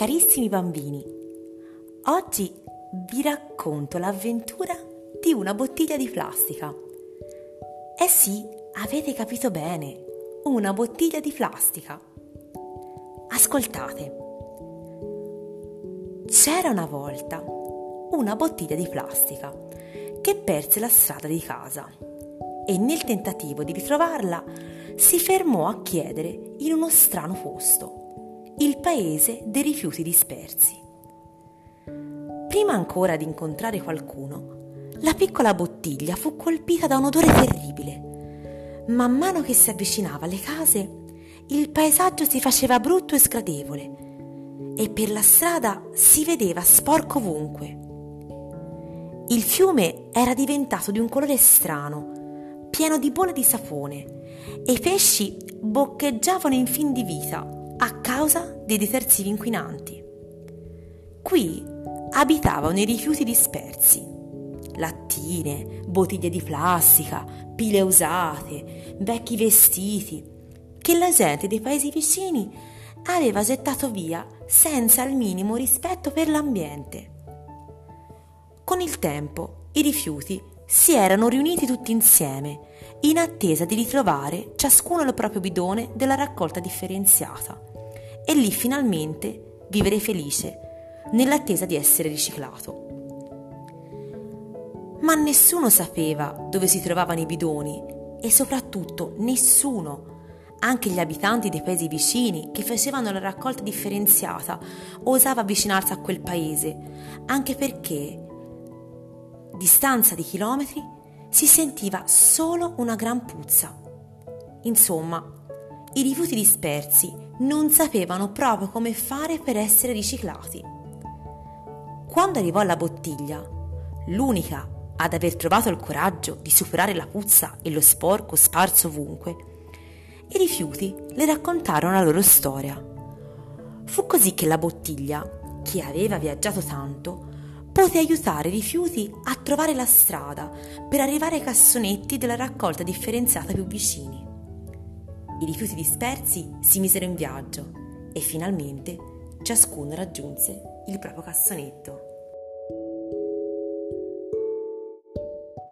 Carissimi bambini, oggi vi racconto l'avventura di una bottiglia di plastica. Eh sì, avete capito bene, una bottiglia di plastica. Ascoltate. C'era una volta una bottiglia di plastica che perse la strada di casa e nel tentativo di ritrovarla si fermò a chiedere in uno strano posto il paese dei rifiuti dispersi. Prima ancora di incontrare qualcuno, la piccola bottiglia fu colpita da un odore terribile. Man mano che si avvicinava alle case, il paesaggio si faceva brutto e sgradevole e per la strada si vedeva sporco ovunque. Il fiume era diventato di un colore strano, pieno di bolle di sapone, e i pesci boccheggiavano in fin di vita a causa dei detersivi inquinanti. Qui abitavano i rifiuti dispersi, lattine, bottiglie di plastica, pile usate, vecchi vestiti, che la gente dei paesi vicini aveva gettato via senza il minimo rispetto per l'ambiente. Con il tempo i rifiuti si erano riuniti tutti insieme in attesa di ritrovare ciascuno il proprio bidone della raccolta differenziata e lì finalmente vivere felice, nell'attesa di essere riciclato. Ma nessuno sapeva dove si trovavano i bidoni e soprattutto nessuno, anche gli abitanti dei paesi vicini che facevano la raccolta differenziata, osava avvicinarsi a quel paese, anche perché, distanza di chilometri, si sentiva solo una gran puzza. Insomma, i rifiuti dispersi non sapevano proprio come fare per essere riciclati. Quando arrivò alla bottiglia, l'unica ad aver trovato il coraggio di superare la puzza e lo sporco sparso ovunque, i rifiuti le raccontarono la loro storia. Fu così che la bottiglia, che aveva viaggiato tanto, poté aiutare i rifiuti a trovare la strada per arrivare ai cassonetti della raccolta differenziata più vicini. I rifiuti dispersi si misero in viaggio e finalmente ciascuno raggiunse il proprio cassonetto.